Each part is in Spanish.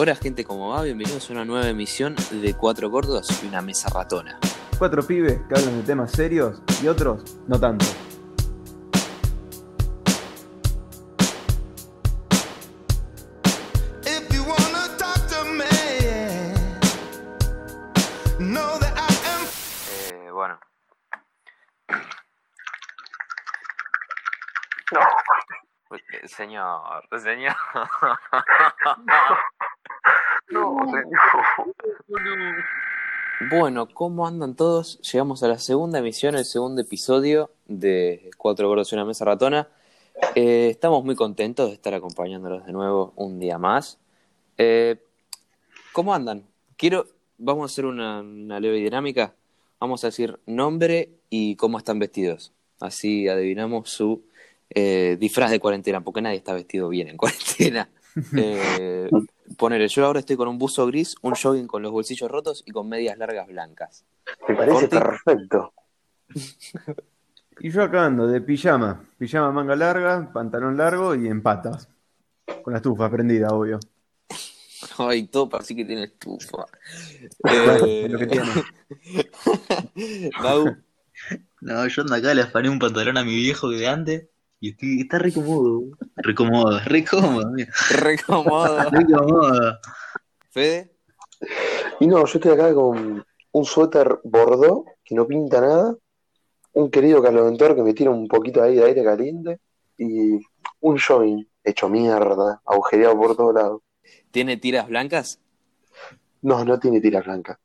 Hola gente, ¿cómo va? Bienvenidos a una nueva emisión de Cuatro Gordos y una Mesa Ratona. Cuatro pibes que hablan de temas serios y otros no tanto. Eh, bueno. Eh, Señor, señor. Bueno, ¿cómo andan todos? Llegamos a la segunda emisión, el segundo episodio de Cuatro Gordos y una Mesa Ratona. Eh, estamos muy contentos de estar acompañándolos de nuevo un día más. Eh, ¿Cómo andan? Quiero, vamos a hacer una, una leve dinámica. Vamos a decir nombre y cómo están vestidos. Así adivinamos su eh, disfraz de cuarentena, porque nadie está vestido bien en cuarentena. Eh, ponele, yo ahora estoy con un buzo gris, un jogging con los bolsillos rotos y con medias largas blancas. Me parece Corti. perfecto. Y yo acá ando de pijama. Pijama manga larga, pantalón largo y en patas. Con la estufa prendida, obvio. Ay, todo parece que tiene estufa. Eh, lo que tiene. Mau, No, yo ando acá, le afané un pantalón a mi viejo de antes y estoy, está re cómodo. Re cómodo, re cómodo, mira. re cómodo. Re cómodo. Fede, Y no, yo estoy acá con un suéter bordó que no pinta nada, un querido Carlos que me tira un poquito ahí de aire caliente y un jogging hecho mierda, agujereado por todos lados. ¿tiene tiras blancas? No, no tiene tira blanca.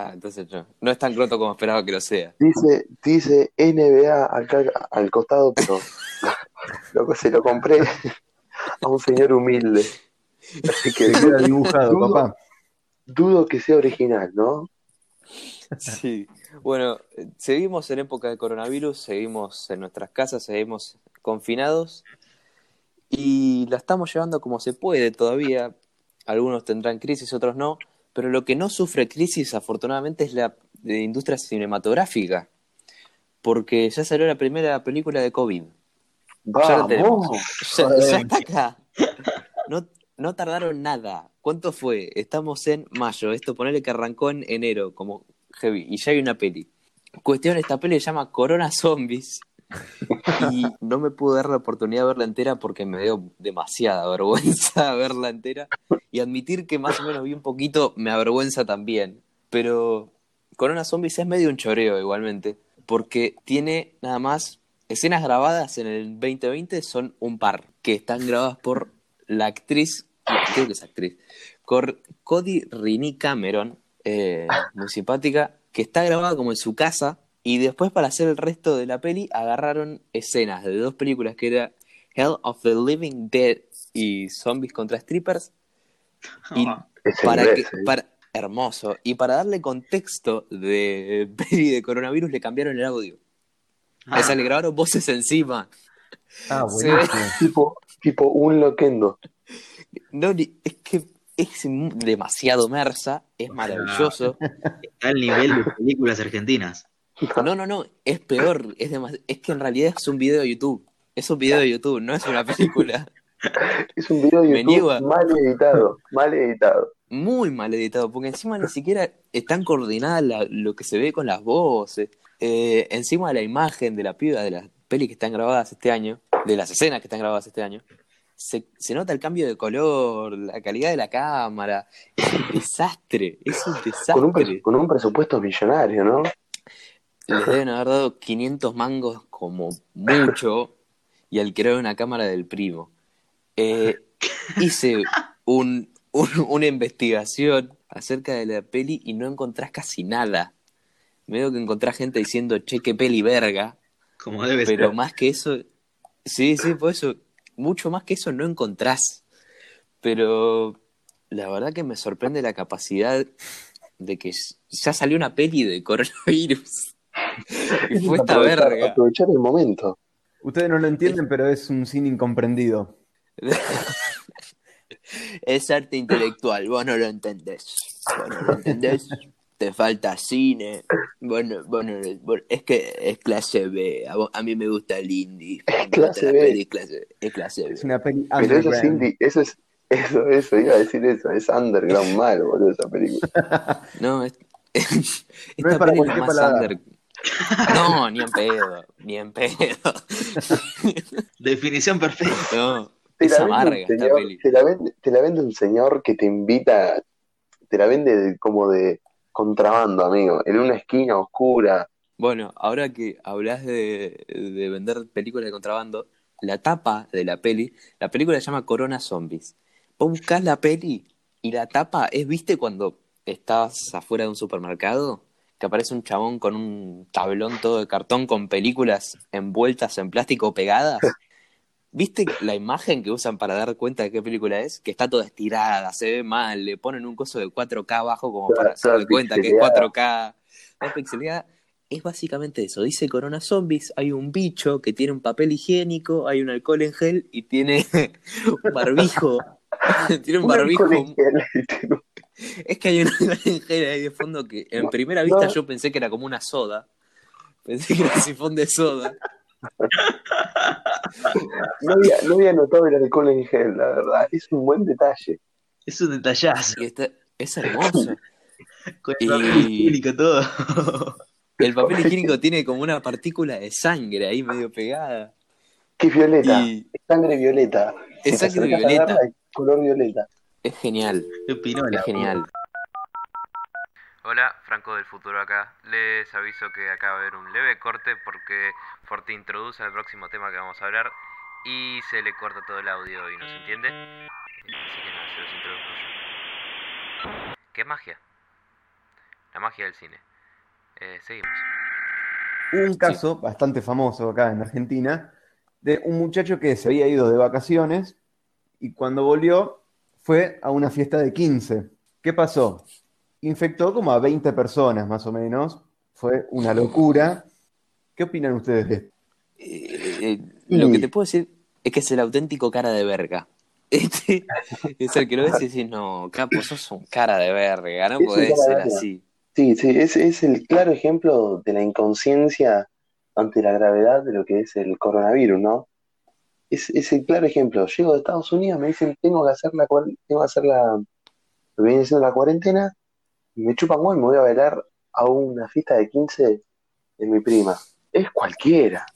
Ah, entonces no. No es tan croto como esperaba que lo sea. Dice, dice NBA acá al costado, pero loco, se lo compré a un señor humilde. Así que queda dibujado, dudo, papá. dudo que sea original, ¿no? Sí. Bueno, seguimos en época de coronavirus, seguimos en nuestras casas, seguimos confinados y la estamos llevando como se puede todavía. Algunos tendrán crisis, otros no, pero lo que no sufre crisis afortunadamente es la eh, industria cinematográfica, porque ya salió la primera película de COVID. Ya la tenemos. Vamos. Ya, ya está acá. No, no tardaron nada. ¿Cuánto fue? Estamos en mayo. Esto ponele que arrancó en enero, como heavy. Y ya hay una peli. Cuestión, esta peli se llama Corona Zombies. Y no me pude dar la oportunidad de verla entera porque me dio demasiada vergüenza verla entera. Y admitir que más o menos vi un poquito me avergüenza también. Pero Corona Zombies es medio un choreo igualmente. Porque tiene nada más escenas grabadas en el 2020 son un par. Que están grabadas por la actriz, creo que es actriz, Cody Rini Cameron, eh, muy simpática, que está grabada como en su casa. Y después, para hacer el resto de la peli, agarraron escenas de dos películas que era Hell of the Living Dead y Zombies contra Strippers. Y Es en para inglés, que, ¿eh? para, hermoso. Y para darle contexto de peli de coronavirus, le cambiaron el audio. O sea, le grabaron voces encima. Ah, Se buenísimo. Tipo, tipo un loquendo. No, es que es demasiado mersa, es maravilloso. Está al nivel de películas argentinas. No, no, no, es peor. Es, demas- es que en realidad es un video de YouTube. Es un video de YouTube, no es una película. Es un video de YouTube mal editado, mal editado. Muy mal editado, porque encima ni siquiera están coordinadas la- lo que se ve con las voces. Eh, encima de la imagen de la piba de las pelis que están grabadas este año, de las escenas que están grabadas este año, se, se nota el cambio de color, la calidad de la cámara. Es un desastre, es un Con un, desastre. con un presupuesto millonario, ¿no? Les deben haber dado 500 mangos como mucho y alquilaron una cámara del primo. Eh, hice un, un- una investigación acerca de la peli y no encontrás casi nada. Me veo que encontrás gente diciendo, che, qué peli verga, Como debe pero ser. más que eso, sí, sí, por eso, mucho más que eso no encontrás. Pero la verdad que me sorprende la capacidad de que ya salió una peli de coronavirus. Y fue esta Aprovechar- verga. Aprovechar el momento. Ustedes no lo entienden, pero es un cine incomprendido. Es arte intelectual, vos no lo entendés. Vos no lo entendés. Te falta cine. Bueno, bueno, es que es clase B. A, vos- a mí me gusta el indie. Gusta clase la B. peli clase- es clase B. Es una peli Pero eso es indie, eso es, Eso, eso, iba a decir eso. Es underground mal, boludo, esa película. No, es, No es esta para peli es cualquier más paladar. under. No, ni en pedo, ni en pedo. Definición perfecta. No, Te es la, vende amarga un esta señor, peli. te, la vende, te la vende un señor que te invita, te la vende de- como de contrabando, amigo, en una esquina oscura. Bueno, ahora que hablas de, de vender películas de contrabando, la tapa de la peli, la película se llama Corona Zombies. Vos buscás la peli y la tapa es, ¿viste cuando estás afuera de un supermercado? Que aparece un chabón con un tablón todo de cartón con películas envueltas en plástico pegadas. ¿Viste la imagen que usan para dar cuenta de qué película es? Que está toda estirada, se ve mal, le ponen un coso de 4K abajo como para hacer cuenta que es pixeleada. 4K. Toda pixeleada. Es básicamente eso. Dice Corona Zombies, hay un bicho que tiene un papel higiénico, hay un alcohol en gel y tiene un barbijo. tiene un Un barbijo. Es que hay un alcohol en gel ahí de fondo que en No, primera vista no. yo pensé que era como una soda. Pensé que era un sifón de soda. No había, no había notado el alcohol en gel, la verdad. Es un buen detalle. Es un detallazo. Y está- es hermoso. Con Y- el papel higiénico todo. El papel higiénico tiene como una partícula de sangre ahí medio pegada. Que es violeta. Y Es sangre violeta. Es sangre violeta. color violeta. Es genial. Pinola. Es genial. Hola, Franco del futuro acá. Les aviso que acá va a haber un leve corte porque Forte introduce el próximo tema que vamos a hablar y se le corta todo el audio y no se entiende. Así que nada, se los introduzco yo. ¿Qué magia? La magia del cine. Eh, seguimos. Hubo un caso bastante famoso acá en Argentina de un muchacho que se había ido de vacaciones y cuando volvió fue a una fiesta de 15. ¿Qué pasó? Infectó como a 20 personas más o menos. Fue una locura. ¿Qué opinan ustedes de esto? Eh, eh, lo que te puedo decir es que es el auténtico cara de verga. Este es el que lo ves y decís, no, capo, sos un cara de verga, no Es podés ser verga. así. Sí, sí, es, es el claro ejemplo de la inconsciencia ante la gravedad de lo que es el coronavirus, ¿no? Es, es el claro ejemplo. Llego de Estados Unidos, me dicen, tengo que hacer la, tengo que hacer la, lo que viene siendo la cuarentena, y me chupan huevo y me voy a bailar a una fiesta de 15 de mi prima. Es cualquiera.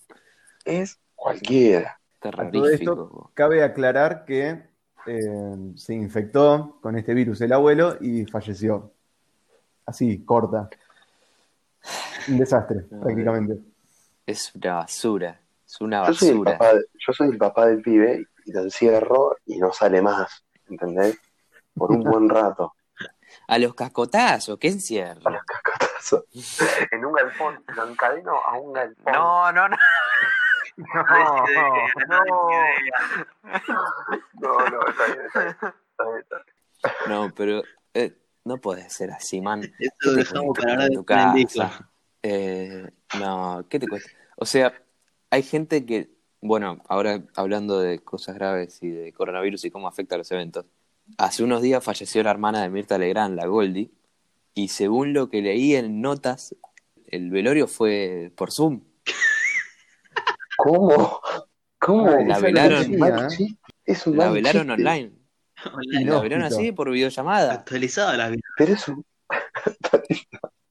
Es cualquiera. Terrorífico. esto- Cabe aclarar que eh, se infectó con este virus el abuelo y falleció. Así, corta. Un desastre, No, prácticamente. Es una basura. Es una Yo soy el papá, yo soy el papá del pibe y lo encierro y no sale más, ¿entendés? Por un buen rato. A los cascotazos, ¿qué encierro? A los cascotazos. En un galpón, lo encadeno a un galpón. No, no, no. no, no, está bien, está bien. Está bien, está bien. No, pero eh, no puede ser así, man. Esto ¿Qué lo dejamos para hablar tu de disco. casa? Eh, no, ¿qué te cuesta? O sea, hay gente que, bueno, ahora hablando de cosas graves y de coronavirus y cómo afecta a los eventos. Hace unos días falleció la hermana de Mirta Legrand, la Goldie, y según lo que leí en notas, el velorio fue por Zoom. ¿Cómo? ¿Cómo? La velaron- no Es un mal conocía, ¿eh? chiste. Es un La velaron online. Online, La velaron así por videollamada. Actualizada la vida. Pero es un...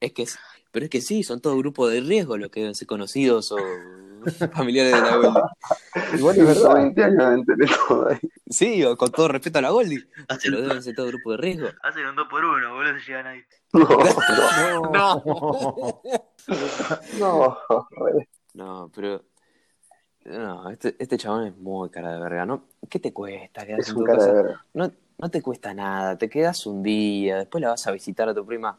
Es que, pero es que sí, son todo grupo de riesgo los que deben ser conocidos o familiares de la Goldie. Igual es verdad. 20 años de enteré todo ahí. Sí, o con todo respeto a la Goldie. Hacen, Pero deben ser todo grupo de riesgo. hacen un 2 por 1 boludo, se llegan ahí. No, No. no, re- No, pero. No, este, este chabón es muy cara de verga, ¿no? ¿Qué te cuesta quedarte es en un tu cara de casa? verga. No, no te cuesta nada, te quedas un día, después la vas a visitar a tu prima.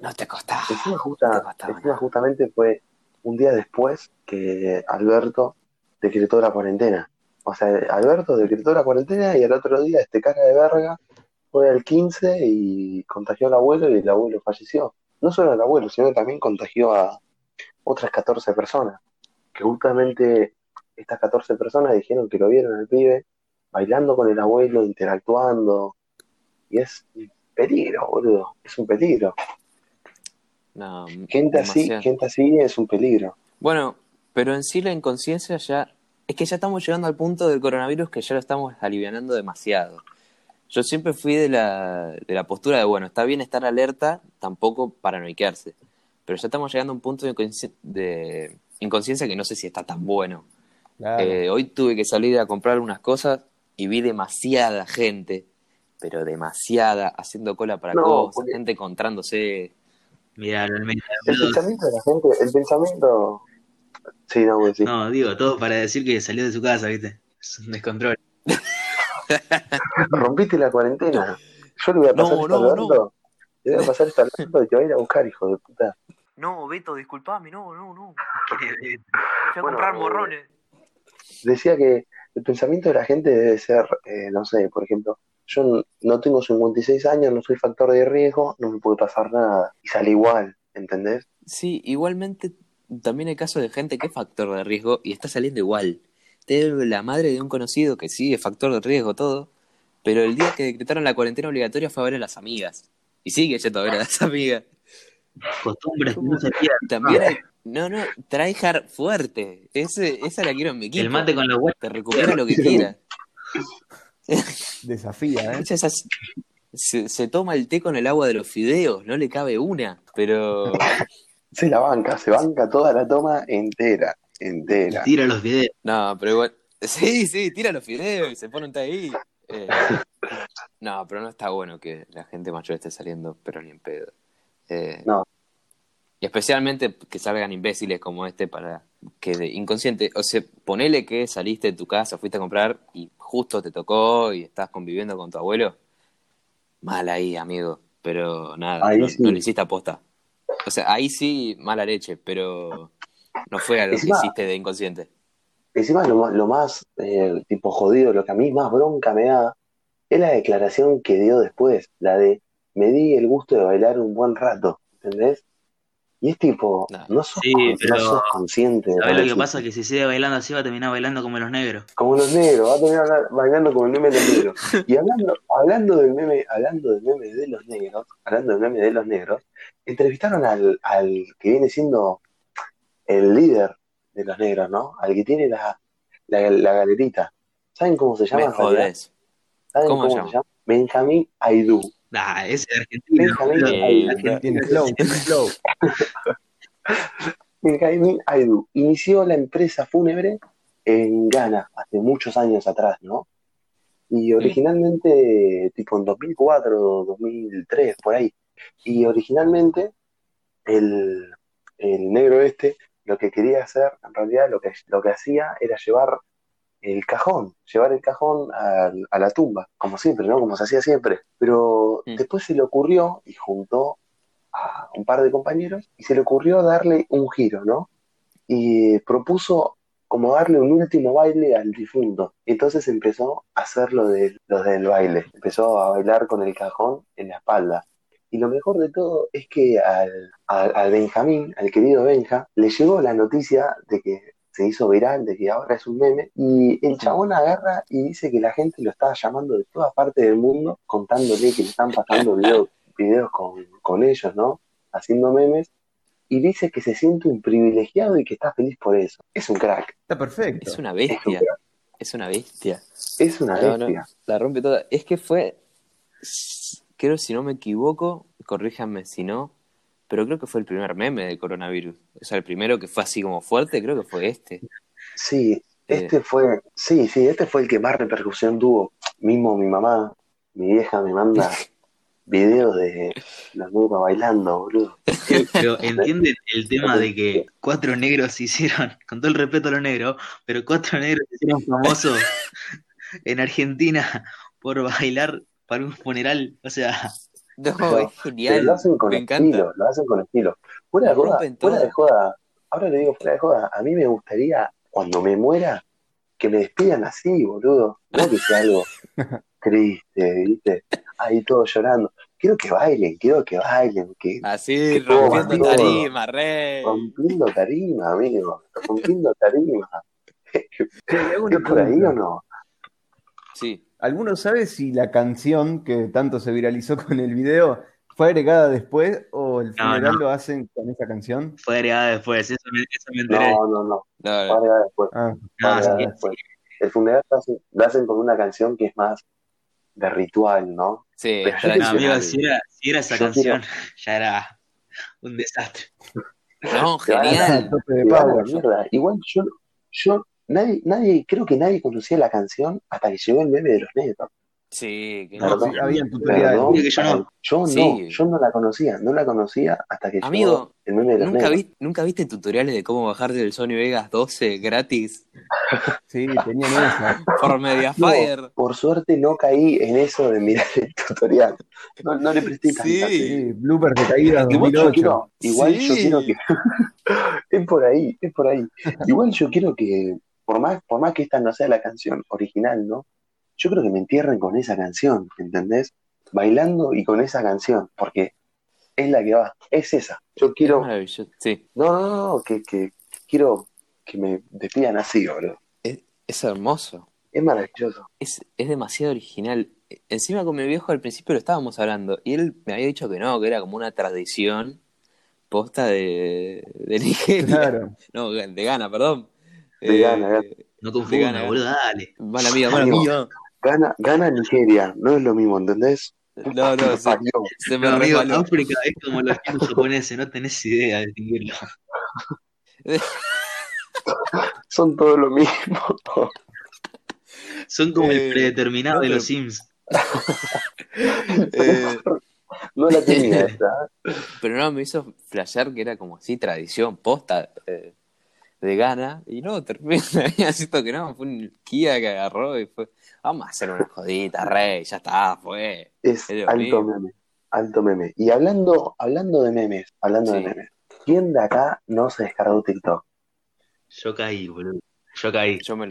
No te costaba. Encima, No te justa- costaba encima justamente fue un día después que Alberto decretó la cuarentena. O sea, Alberto decretó la cuarentena y al otro día este cara de verga fue al 15 y contagió al abuelo y el abuelo falleció. No solo al abuelo, sino que también contagió a otras 14 personas. Que justamente estas 14 personas dijeron que lo vieron al pibe bailando con el abuelo, interactuando. Y es un peligro, boludo. Es un peligro. No, Gente así, demasiado. gente así es un peligro. Bueno, pero en sí la inconsciencia ya Es que ya estamos llegando al punto del coronavirus que ya lo estamos alivianando demasiado. Yo siempre fui de la, de la postura de, bueno, está bien estar alerta, tampoco paranoiquearse. Pero ya estamos llegando a un punto de, inconsci- de inconsciencia que no sé si está tan bueno. Claro. Eh, hoy tuve que salir a comprar unas cosas y vi demasiada gente, pero demasiada, haciendo cola para No, cosas, porque- gente encontrándose. Mira, el pensamiento de la gente, el pensamiento. Sí, no, güey, sí. No, digo, todo para decir que salió de su casa, ¿viste? Es un descontrol. Rompiste la cuarentena. Yo le voy a pasar No, esto no, Alberto. Le voy a pasar esto a Alberto y te va a ir a buscar, hijo de puta. No, Beto, disculpame, no, no, no. Fui a Bueno, comprar eh, morrones. Decía que el pensamiento de la gente debe ser, eh, no sé, por ejemplo, yo no tengo 56 años, no soy factor de riesgo, no me puede pasar nada. Y sale igual, ¿entendés? Sí, igualmente también hay casos de gente que es factor de riesgo y está saliendo igual. Tengo la madre de un conocido que sí es factor de riesgo todo, pero el día que decretaron la cuarentena obligatoria fue a ver a las amigas. Y sigue yendo a ver a las amigas. Costumbres que no se pierden. También hay... No, no, tryhard fuerte. Ese, esa la quiero en mi equipo. El mate con los huevos. Te recupera lo que quiera. Desafía, ¿eh? Se, se- toma el té con el agua de los fideos, no le cabe una. Pero Se la banca, se banca toda la toma entera, entera. Tira los videos. No, pero igual. Sí, sí, tira los fideos y se pone un té ahí. Eh, no, pero no está bueno que la gente mayor esté saliendo, pero ni en pedo. Eh, No. Y especialmente que salgan imbéciles como este para que de inconsciente, o sea, ponele que saliste de tu casa, fuiste a comprar y justo te tocó y estás conviviendo con tu abuelo. Mal ahí, amigo. Pero nada, Ahí no, sí. no lo hiciste aposta. O sea, ahí sí, mala leche, pero no fue algo que Encima- hiciste de inconsciente. Encima lo más, lo más eh, tipo jodido, lo que a mí más bronca me da, es la declaración que dio después, la de me di el gusto de bailar un buen rato, ¿entendés? Y es tipo, No. no sos, Sí, con- pero- no sos consciente de ¿Sabes lo que pasa? Que si sigue bailando así va a terminar bailando como los negros. Como los negros, va a terminar bailando como el meme de los negros. Y hablando, hablando del meme, hablando del meme de los negros, hablando del meme de los negros, entrevistaron al, al que viene siendo el líder de los negros, ¿no? Al que tiene la, la, la galerita. ¿Saben cómo se llama? Me. ¿Saben ¿Cómo cómo, se llama? Benjamín Aidú. Ah, ese de Argentina. Benjamín flow. Benjamín Aidú inició la empresa fúnebre en Ghana hace muchos años atrás, ¿no? Y originalmente, tipo en 2004, 2003, por ahí. Y originalmente, el, el negro este lo que quería hacer, en realidad lo que, lo que hacía era llevar el cajón, llevar el cajón a, la tumba, como siempre, ¿no? Como se hacía siempre. Pero Mm. después se le ocurrió y juntó a un par de compañeros y se le ocurrió darle un giro, ¿no? Y propuso como darle un último baile al difunto. Entonces empezó a hacer lo, de, lo del baile, empezó a bailar con el cajón en la espalda. Y lo mejor de todo es que al, al, al Benjamín, al querido Benja, le llegó la noticia de que se hizo viral, de que ahora es un meme, y el chabón agarra y dice que la gente lo estaba llamando de todas partes del mundo, contándole que le están pasando video- videos con, con ellos, ¿no? Haciendo memes, y dice que se siente un privilegiado y que está feliz por eso. Es un crack, Está perfecto. Es una es un bestia. Es una bestia. es una No, no, bestia. la rompe toda. Es que fue, creo si no me equivoco, corríjanme si no, pero creo que fue el primer meme de coronavirus. O sea, el primero que fue así como fuerte, creo que fue este. Sí, este fue, sí, sí, este fue el que más repercusión tuvo. Mismo mi mamá, mi vieja me manda videos de los negros bailando, boludo. Pero entienden el tema de que cuatro negros se hicieron, con todo el respeto a los negros, pero cuatro negros se hicieron famosos en Argentina por bailar para un funeral. O sea, No, No, es Pero genial. lo hacen con me estilo, encanta. lo hacen con estilo. Fuera de joda, fuera de joda, ahora le digo fuera de joda, a mí me gustaría, cuando me muera, que me despidan así, boludo. No que sea algo triste, ¿viste? Ahí todos llorando. Quiero que bailen, quiero que bailen, que Así, Que rompiendo todo. tarima, rey. rompiendo tarima, amigo, rompiendo tarima. ¿Es por ahí o no? Sí. ¿Alguno sabe si la canción que tanto se viralizó con el video ¿Fue agregada después o el No, funeral no. lo hacen con esa canción? Fue agregada después, eso me, eso me enteré. No, no, no. No, Fue agregada después. Ah, Fue No, agregada sí, después. El funeral lo hacen, lo hacen con una canción que es más de ritual, ¿no? sí, Pero No, amigo, si era, si era esa Yo canción, ya era un desastre. No, genial. tope de power. mierda. Igual yo, yo, nadie, nadie, creo que nadie conocía la canción hasta que llegó el meme de los negros. Sí, que No, sí, que yo no. yo Sí. no, yo no la conocía, no la conocía hasta que llegó Amigo, el meme de los ¿Nunca, vi- ¿Nunca viste tutoriales de cómo bajarte del Sony Vegas 12 gratis Sí, tenían esa. por Mediafire? No, por suerte no caí en eso de mirar el tutorial. No, no le presté tanta Sí. atención. Sí, bloopers de caída Igual yo 2008. quiero, igual yo quiero que es por ahí, es por ahí. Igual yo quiero que, por más, por más que esta no sea la canción original, ¿no? Yo creo que me entierren con esa canción, ¿entendés? Bailando y con esa canción, porque es la que va, es esa. Yo Es quiero, maravilloso. Sí, no, no, no, no, que, que quiero que me despidan así, boludo. es, es hermoso. Es maravilloso. Es, es demasiado original. Encima con mi viejo al principio lo estábamos hablando y él me había dicho que no, que era como una tradición posta de, de Nigeria. Claro. No, de Ghana, perdón. De Ghana, Ghana. No confunda, gana. boludo, dale. Mala mía, mala Amigo. mía. Gana, gana Nigeria, no es lo mismo, ¿entendés? No, no, se, Parió. se me No, amigo, resbaló. África es como los chinos japoneses, no tenés idea de distinguirlo. Son todo lo mismo. Son como Eh, el predeterminado no, de los Sims. Eh, No la tenía esta. pero no, me hizo flashear que era como así, tradición, posta eh, de Ghana. Y no, terminé haciendo que no, fue un Kia que agarró y fue, vamos a hacer una jodita, rey, ya está, fue. Es alto meme. Alto meme. Y hablando, hablando de memes, hablando de memes. ¿Quién de acá no se descargó TikTok? Yo caí, boludo. Yo caí. Yo me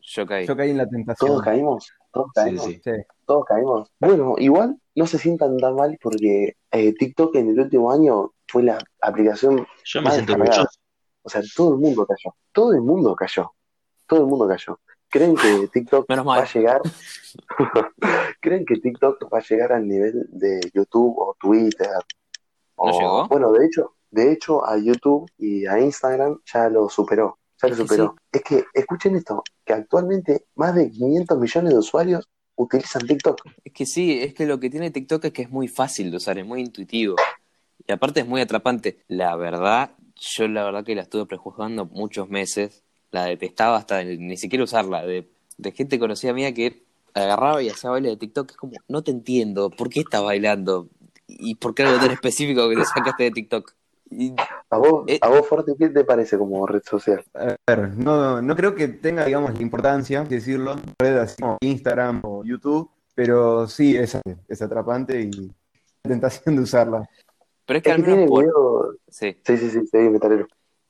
yo caí. Yo caí en la tentación. ¿Todos caímos? ¿Todos caímos? sí. Sí. Todos caímos. Bueno, igual no se sientan tan mal porque eh, TikTok en el último año fue la aplicación, Yo me Mal siento orgulloso. O sea, todo el mundo cayó. Todo el mundo cayó. Todo el mundo cayó. ¿Creen que TikTok Menos va mal. a llegar? ¿Creen que TikTok va a llegar al nivel de YouTube o Twitter? ¿No O- llegó? Bueno, de hecho, de hecho a YouTube y a Instagram ya lo superó. Ya lo Es que superó. Es que, escuchen esto, que actualmente más de 500 millones de usuarios utilizan TikTok. Es que sí, es que lo que tiene TikTok es que es muy fácil de usar, es muy intuitivo. Y aparte es muy atrapante. La verdad, yo la verdad que la estuve prejuzgando muchos meses. La detestaba hasta de- ni siquiera usarla. De, de gente conocida mía que agarraba y hacía baile de TikTok. Es como, no te entiendo, ¿por qué estás bailando? ¿Y por qué algo tan específico que te sacaste de TikTok? Y ¿A vos, Eh. a vos Forte, qué te parece como red social? A ver, no, no creo que tenga, digamos, la importancia, decirlo, red así como Instagram o YouTube, pero sí es, es atrapante y la tentación de usarla. Pero es que Es al que menos por, sí, Sí, sí, sí, sí, metalero.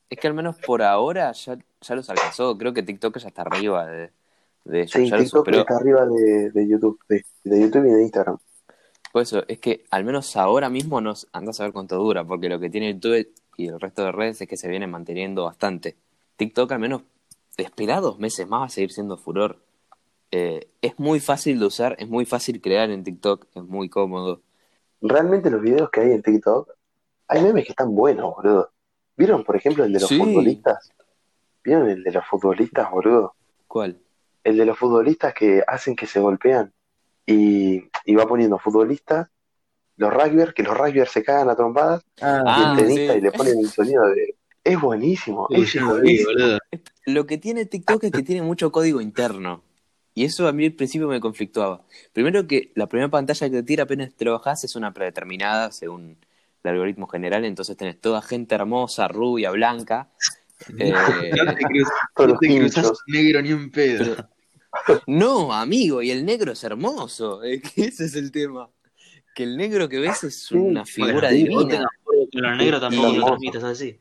es que al menos por ahora ya, ya los alcanzó. Creo que TikTok ya está arriba de, de ellos, Sí, ya los TikTok está arriba de, de YouTube, de, de YouTube y de Instagram. Por eso, es que al menos ahora mismo nos andas a ver cuánto dura, porque lo que tiene YouTube y el resto de redes es que se vienen manteniendo bastante. TikTok al menos espera dos meses más va a seguir siendo furor. Eh, es muy fácil de usar, es muy fácil crear en TikTok, es muy cómodo. Realmente los videos que hay en TikTok, hay memes que están buenos, boludo. ¿Vieron, por ejemplo, el de los Sí. futbolistas? ¿Vieron el de los futbolistas, boludo? ¿Cuál? El de los futbolistas que hacen que se golpean y, y va poniendo futbolistas, los rugbyers, que los rugbyers se cagan a trompadas, Ah, y Ah, el tenista sí. y le ponen el sonido de... Es buenísimo, Uy, es buenísimo. Lo que tiene TikTok es que tiene mucho código interno. Y eso a mí al principio me conflictuaba. Primero que la primera pantalla que te tira apenas te lo bajás es una predeterminada según el algoritmo general, entonces tenés toda gente hermosa, rubia, blanca. Eh, No te, cruz- Todos no te cruzas negro ni un pedo. no, amigo, y el negro es hermoso. Es que ese es el tema. Que el negro que ves es una figura Bueno, divina. con los negros tampoco lo hermoso. transmitas así.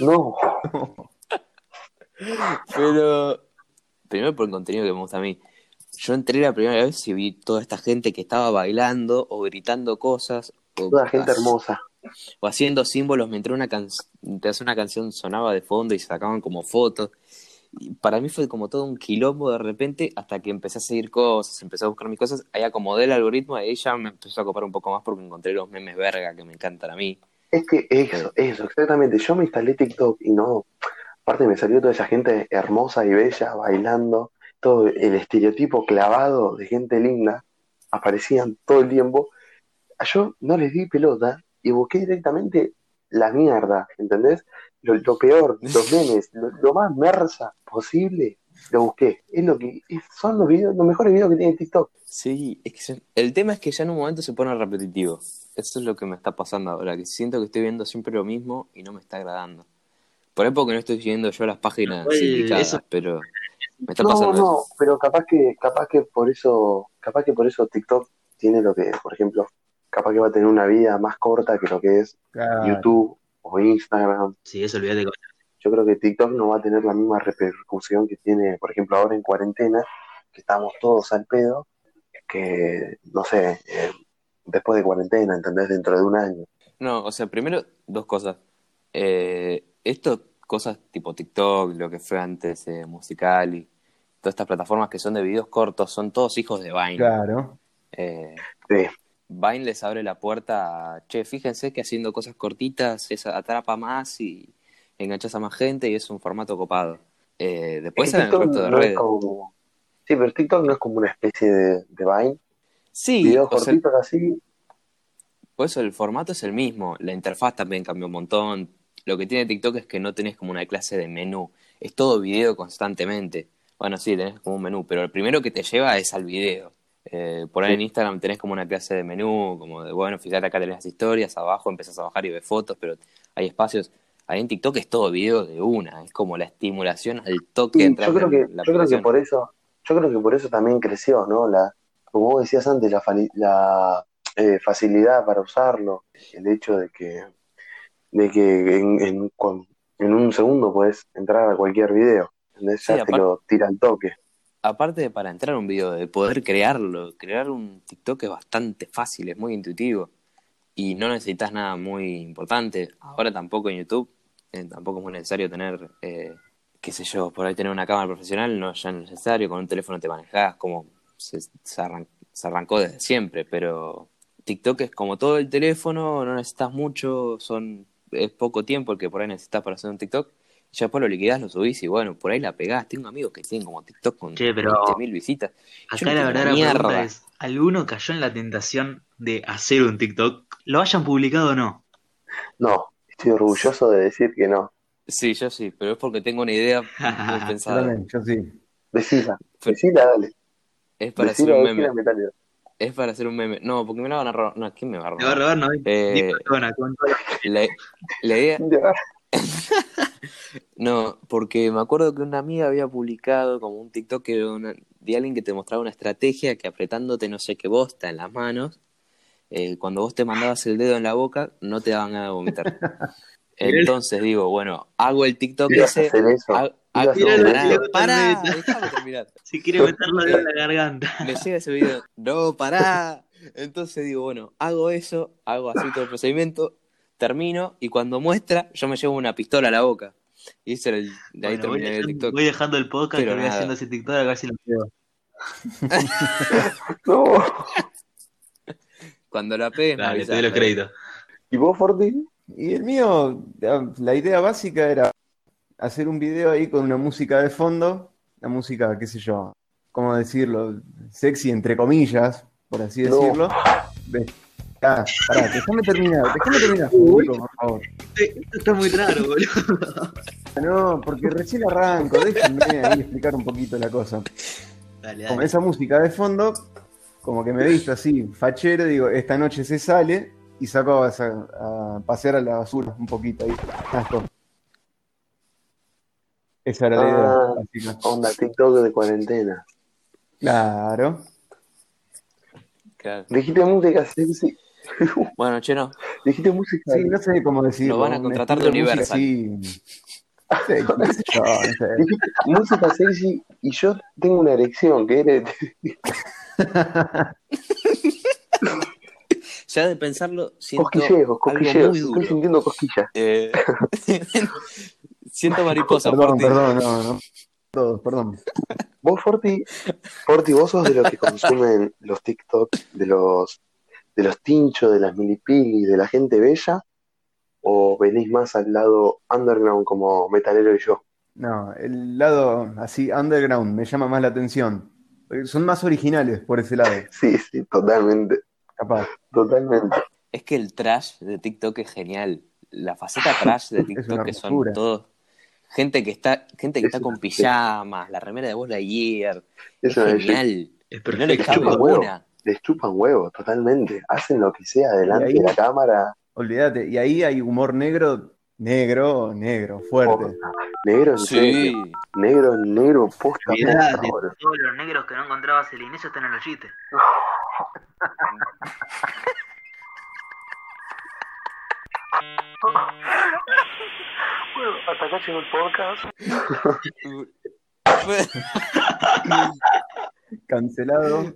No, Pero, primero por el contenido que me gusta a mí. Yo entré la primera vez y vi toda esta gente que estaba bailando o gritando cosas. O toda gente hermosa. O haciendo símbolos mientras una, can- mientras una canción sonaba de fondo y sacaban como fotos. y para mí fue como todo un quilombo de repente hasta que empecé a seguir cosas, empecé a buscar mis cosas, ahí acomodé el algoritmo y ya me empezó a copar un poco más porque encontré los memes verga que me encantan a mí. Es que eso, eso, exactamente. Yo me instalé TikTok y no. Aparte me salió toda esa gente hermosa y bella bailando, todo el estereotipo clavado de gente linda, aparecían todo el tiempo. Yo no les di pelota y busqué directamente la mierda, ¿entendés? Lo, peor, los memes, lo, más mersa posible, lo busqué. Es lo que es- son los videos, los mejores videos que tiene TikTok. Sí, es que el tema es que ya en un momento se pone repetitivo. Eso es lo que me está pasando ahora, que siento que estoy viendo siempre lo mismo y no me está agradando. Por ahí porque no estoy siguiendo yo las páginas indicadas, eso- pero me está No, pasando no, eso. pero capaz que, capaz que por eso, capaz que por eso TikTok tiene lo que, por ejemplo, capaz que va a tener una vida más corta que lo que es Claro. YouTube o Instagram. Sí, eso olvídate. Yo creo que TikTok no va a tener la misma repercusión que tiene, por ejemplo, ahora en cuarentena, que estamos todos al pedo, que, no sé, eh, después de cuarentena, ¿entendés? Dentro de un año. No, o sea, primero, dos cosas. Eh, esto, cosas tipo TikTok, lo que fue antes eh, musical y todas estas plataformas que son de videos cortos, son todos hijos de Vine. Claro. Eh, Sí, Vine les abre la puerta a, che, fíjense que haciendo cosas cortitas es, atrapa más y enganchas a más gente y es un formato copado. Eh, después salen el resto de no es redes. como... Sí, pero TikTok no es como una especie de, de Vine. Sí, Videos sea, cortitos así. por eso el formato es el mismo. La interfaz también cambió un montón. Lo que tiene TikTok es que no tenés como una clase de menú. Es todo video constantemente. Bueno, sí, tenés como un menú, pero el primero que te lleva es al video. Eh, por ahí en Instagram tenés como una clase de menú, como de, bueno, fíjate acá tenés las historias, abajo empezás a bajar y ves fotos, pero hay espacios. Ahí en TikTok es todo video de una, es como la estimulación al toque Sí, yo creo que, la yo creo que por eso, yo creo que por eso también creció, ¿no? La, como vos decías antes, la eh, facilidad para usarlo, el hecho de que, de que en, en, un segundo puedes entrar a cualquier video, ¿entendés? Sí, Ya te lo tira al toque. aparte de para entrar a un video, de poder crearlo, crear un TikTok es bastante fácil, es muy intuitivo y no necesitas nada muy importante. Ahora tampoco en YouTube, eh, tampoco es muy necesario tener, eh, qué sé yo, por ahí tener una cámara profesional, no es ya necesario, con un teléfono te manejás, como se, se arran- se arrancó desde siempre, pero TikTok es como todo el teléfono, no necesitas mucho, son es poco tiempo el que por ahí necesitas para hacer un TikTok. Ya después lo liquidás, lo subís y bueno, por ahí la pegás. Tengo amigos que tienen como TikTok con Che, pero- 20.000 visitas. Yo Acá no la verdadera mierda. pregunta es, ¿alguno cayó en la tentación de hacer un TikTok? ¿Lo hayan publicado o no? No, estoy orgulloso de decir que no. Sí, yo sí, pero es porque tengo una idea muy pensada. yo sí. Decila, Pero- decila, dale. Es para hacer un meme. Es para hacer un meme. No, porque me la van a robar. No, ¿quién me va a Me va a robar? robar, ¿no? Eh, persona, La, la idea. No, porque me acuerdo que una amiga había publicado como un TikTok que era una- de alguien que te mostraba una estrategia que apretándote no sé qué bosta en las manos, eh, cuando vos te mandabas el dedo en la boca, no te daban ganas de vomitar. Entonces digo, bueno, hago el TikTok ese. hacer eso. hago- Ibas a hago- hacer pará, eso. pará, déjame terminar. Si quiere meterlo en la garganta. Me llega ese video, no, pará. Entonces digo, bueno, hago eso, hago así todo el procedimiento, termino y cuando muestra, yo me llevo una pistola a la boca. Y ese era el, de ahí Bueno, voy, terminé el dejando, TikTok. voy dejando el podcast Pero que voy nada. haciendo ese TikTok a ver si lo veo. No. Cuando la pegues, me Dale, te doy los créditos. ¿Y vos, Forti? Y el mío, la- idea básica era hacer un video ahí con una música de fondo, la música, qué sé yo, cómo decirlo, sexy entre comillas, por así No. decirlo. Ve- Ah, pará, déjame terminar, déjame terminar, por favor. Esto está muy raro, boludo. No, porque recién arranco, déjenme ahí explicar un poquito la cosa. Dale, Con dale. esa música de fondo, como que me he visto así, fachero, digo, esta noche se sale y saco a, a pasear a la basura un poquito ahí. Ah, esto. Esa era la idea Ah. básica. Onda TikTok de cuarentena. Claro. Claro. Dijiste música sexy. Bueno, che, no. Dijiste música. Sí, no sé cómo decirlo. Lo van a contratar de Universal. Sí, qué sé yo, no sé. Dijiste música sexy y yo tengo una erección que eres. Ya de pensarlo, siento Cosquilleos, algo muy Estoy duro. sintiendo cosquillas. Eh, siento mariposa Perdón, perdón, no, no. todos, perdón. Vos, Forti, Forti, vos sos de los que consumen los TikTok, de los, de los tinchos, de las milipili, de la gente bella, o venís más al lado underground como metalero y yo. No, el lado así underground me llama más la atención. Son más originales por ese lado, Sí, sí, totalmente, capaz. Totalmente. Es que el trash de TikTok es genial. La faceta trash de TikTok que son todos gente que está gente que Es está con pijamas, la remera de Buzz Lightyear. Es Es belleza. genial. Es No le perfecto. cabe chupa huevo. una. Les chupan huevos, totalmente. Hacen lo que sea delante ahí- de la cámara. Olvídate. Y ahí hay humor negro, negro, negro, fuerte. Negro en Sí. serio. Negro negro, posta, boludo. todos los negros que no encontrabas el inicio están en el chiste. Bueno, hasta acá llegó el podcast. Cancelado.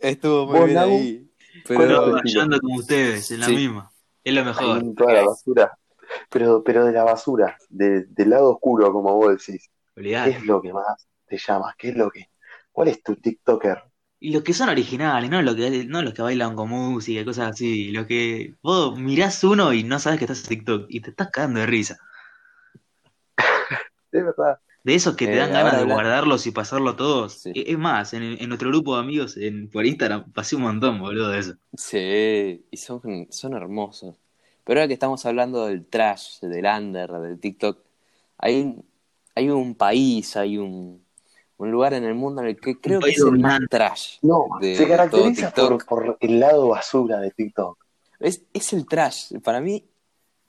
Estuvo muy bien ahí. ¿cuál Pero es tu Pero estilo? yendo como ustedes, en la Sí. misma. Es lo mejor. En toda la basura. Pero, pero de la basura, de- del lado oscuro, como vos decís. ¿Qué es lo que más te llamas? ¿Qué es lo que? ¿Cuál es tu TikToker? Y los que son originales, no los que, no los que bailan con música y cosas así. Lo que vos mirás uno y no sabes que estás en TikTok y te estás cagando de risa. De verdad. De esos que te Eh, dan ganas de guardarlos y pasarlo todos. Sí. E- Es más, en, en nuestro grupo de amigos en, por Instagram pasé un montón, boludo, de eso. Sí, y son, son hermosos. Pero ahora que estamos hablando del trash, del under, del TikTok, hay, hay un país, hay un, un lugar en el mundo en el que creo que es el más trash No, de se caracteriza por, por el lado basura de TikTok. Es, es el trash. Para mí,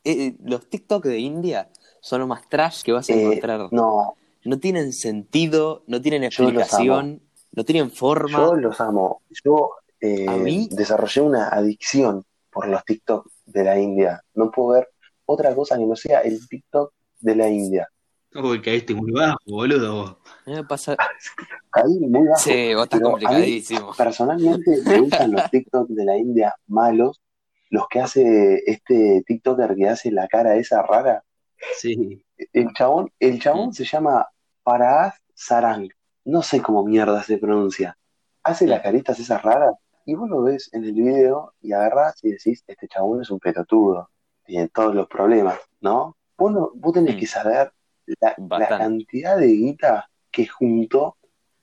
eh, los TikTok de India son lo más trash que vas a Eh, encontrar. no, No tienen sentido, no tienen los explicación, no tienen forma. yo los amo. Yo eh, ¿A mí? desarrollé una adicción por los TikTok de la India. No puedo ver otra cosa que no sea el TikTok de la India. Uy, caíste muy bajo, boludo. me pasa... Caí muy bajo. Sí, vos estás mí, complicadísimo. Personalmente me gustan los TikTok de la India malos, los que hace este TikToker que hace la cara esa rara. Sí. El chabón, el chabón Mm. se llama Parag Sarang. No sé cómo mierda se pronuncia. Hace las caritas esas raras y vos lo ves en el video y agarrás y decís, este chabón es un pelotudo. Tiene todos los problemas, ¿no? Vos, no- vos tenés Mm. que saber la, cantidad de guita que juntó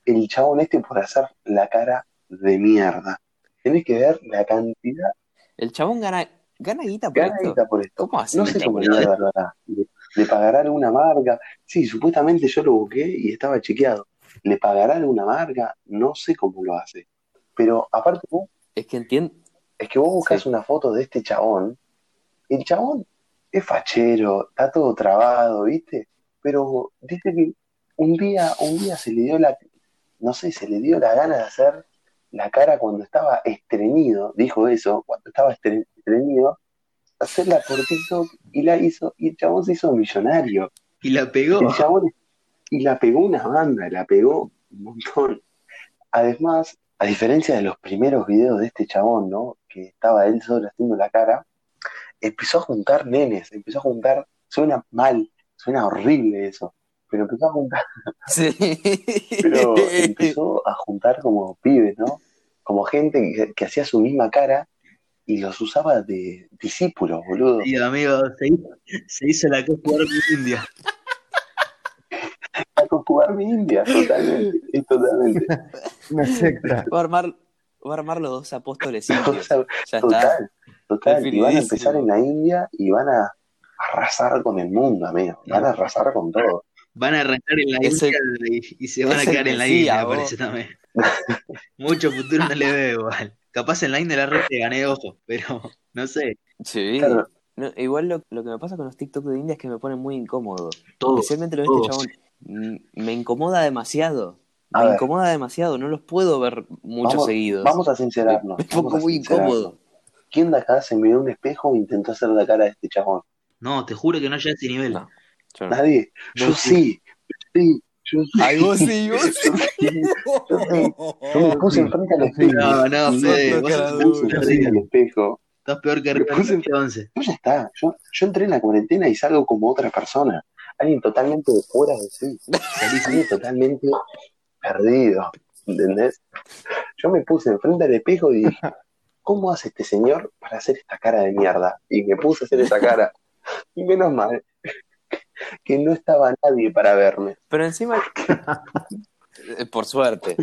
el chabón este por hacer la cara de mierda. Tenés que ver la cantidad, El chabón gana, gana guita por gana esto. guita por esto. ¿Cómo hace? No sé cómo mierda lo hará. Le, le pagará alguna marca. Sí, supuestamente yo lo busqué y estaba chequeado. ¿Le pagará alguna marca? No sé cómo lo hace. Pero aparte, vos, Es que entiendo. es que vos buscas Sí. una foto de este chabón. El chabón es fachero, está todo trabado, ¿viste? Pero dice que un día, un día se le dio la, no sé, se le dio la gana de hacer la cara cuando estaba estreñido, dijo eso, cuando estaba estre- estreñido, hacerla por TikTok y la hizo, y el chabón se hizo millonario. Y la pegó. El chabón, y la pegó una banda, la pegó un montón. Además, a diferencia de los primeros videos de este chabón, ¿no? Que estaba él solo haciendo la cara, empezó a juntar nenes, empezó a juntar, suena mal, suena horrible eso, pero empezó a juntar, Sí. pero empezó a juntar como pibes, ¿no? Como gente que, que hacía su misma cara y los usaba de discípulos, boludo. Sí, amigo, se hizo, se hizo la con India. A jugar mi India, totalmente, totalmente. Una secta. Va a armar, va a armar los dos apóstoles O indios. sea, Ya está. Total, total. Y van a empezar en la India y van a arrasar con el mundo, amigo. Van a arrasar con todo. Van a arrancar en la India y, y se van a quedar en la India, me vos. parece también. Mucho futuro no le veo igual. Capaz en la India la red te gané ojo, pero no sé. Sí. Claro. No, igual lo, lo que me pasa con los TikTok de India es que me ponen muy incómodo. Todos, Especialmente lo de este chabón. Mm, Me incomoda demasiado. A Me ver. incomoda demasiado. No los puedo ver mucho Vamos, seguidos. vamos a sincerarnos. me vamos pongo muy sincerarnos. incómodo. ¿Quién de acá se miró un espejo e intentó hacer la cara de este chabón? No, te juro que no llega a ese nivel. No. Yo no. Nadie. Yo sí. Sí. Yo sí. Ay, vos sí, vos sí. Yo sí. Yo me puse enfrente al espejo. No, no, no, vos me enfrente al espejo. Estás peor que Me Ricardo 11. Yo ya está. Yo, yo entré en la cuarentena y salgo como otra persona. alguien totalmente fuera de sí, alguien totalmente perdido, ¿entendés? Yo me puse enfrente al espejo y dije, ¿cómo hace este señor para hacer esta cara de mierda? Y me puse a hacer esa cara. Y menos mal que no estaba nadie para verme. Pero encima, eh, por suerte,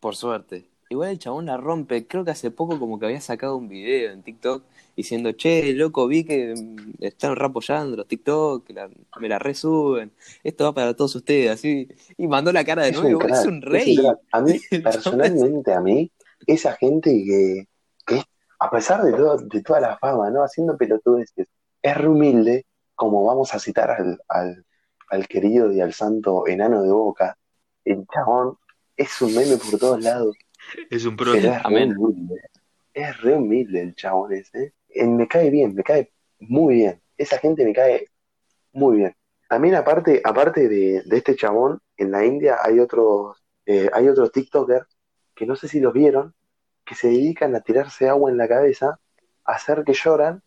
por suerte. Igual el chabón la rompe. Creo que hace poco como que había sacado un video en TikTok diciendo, che, loco, vi que mm, están rapollando los TikTok, que la- me la resuben. Esto va para todos ustedes, así. Y mandó la cara de Es un nuevo. crack, Es un es rey. un. A mí, personalmente, a mí, esa gente que, a pesar de, todo, de toda la fama, ¿no? Haciendo pelotudeces, es re humilde, como vamos a citar al, al, al querido y al santo enano de Boca, el chabón es un meme por todos lados, Es un pro. es re Amén. humilde. Es re humilde el chabón ese. Eh, Me cae bien, me cae muy bien. Esa gente me cae muy bien. También aparte, aparte de, de este chabón, en la India hay otros, eh, hay otros TikTokers que no sé si los vieron, que se dedican a tirarse agua en la cabeza, a hacer que lloran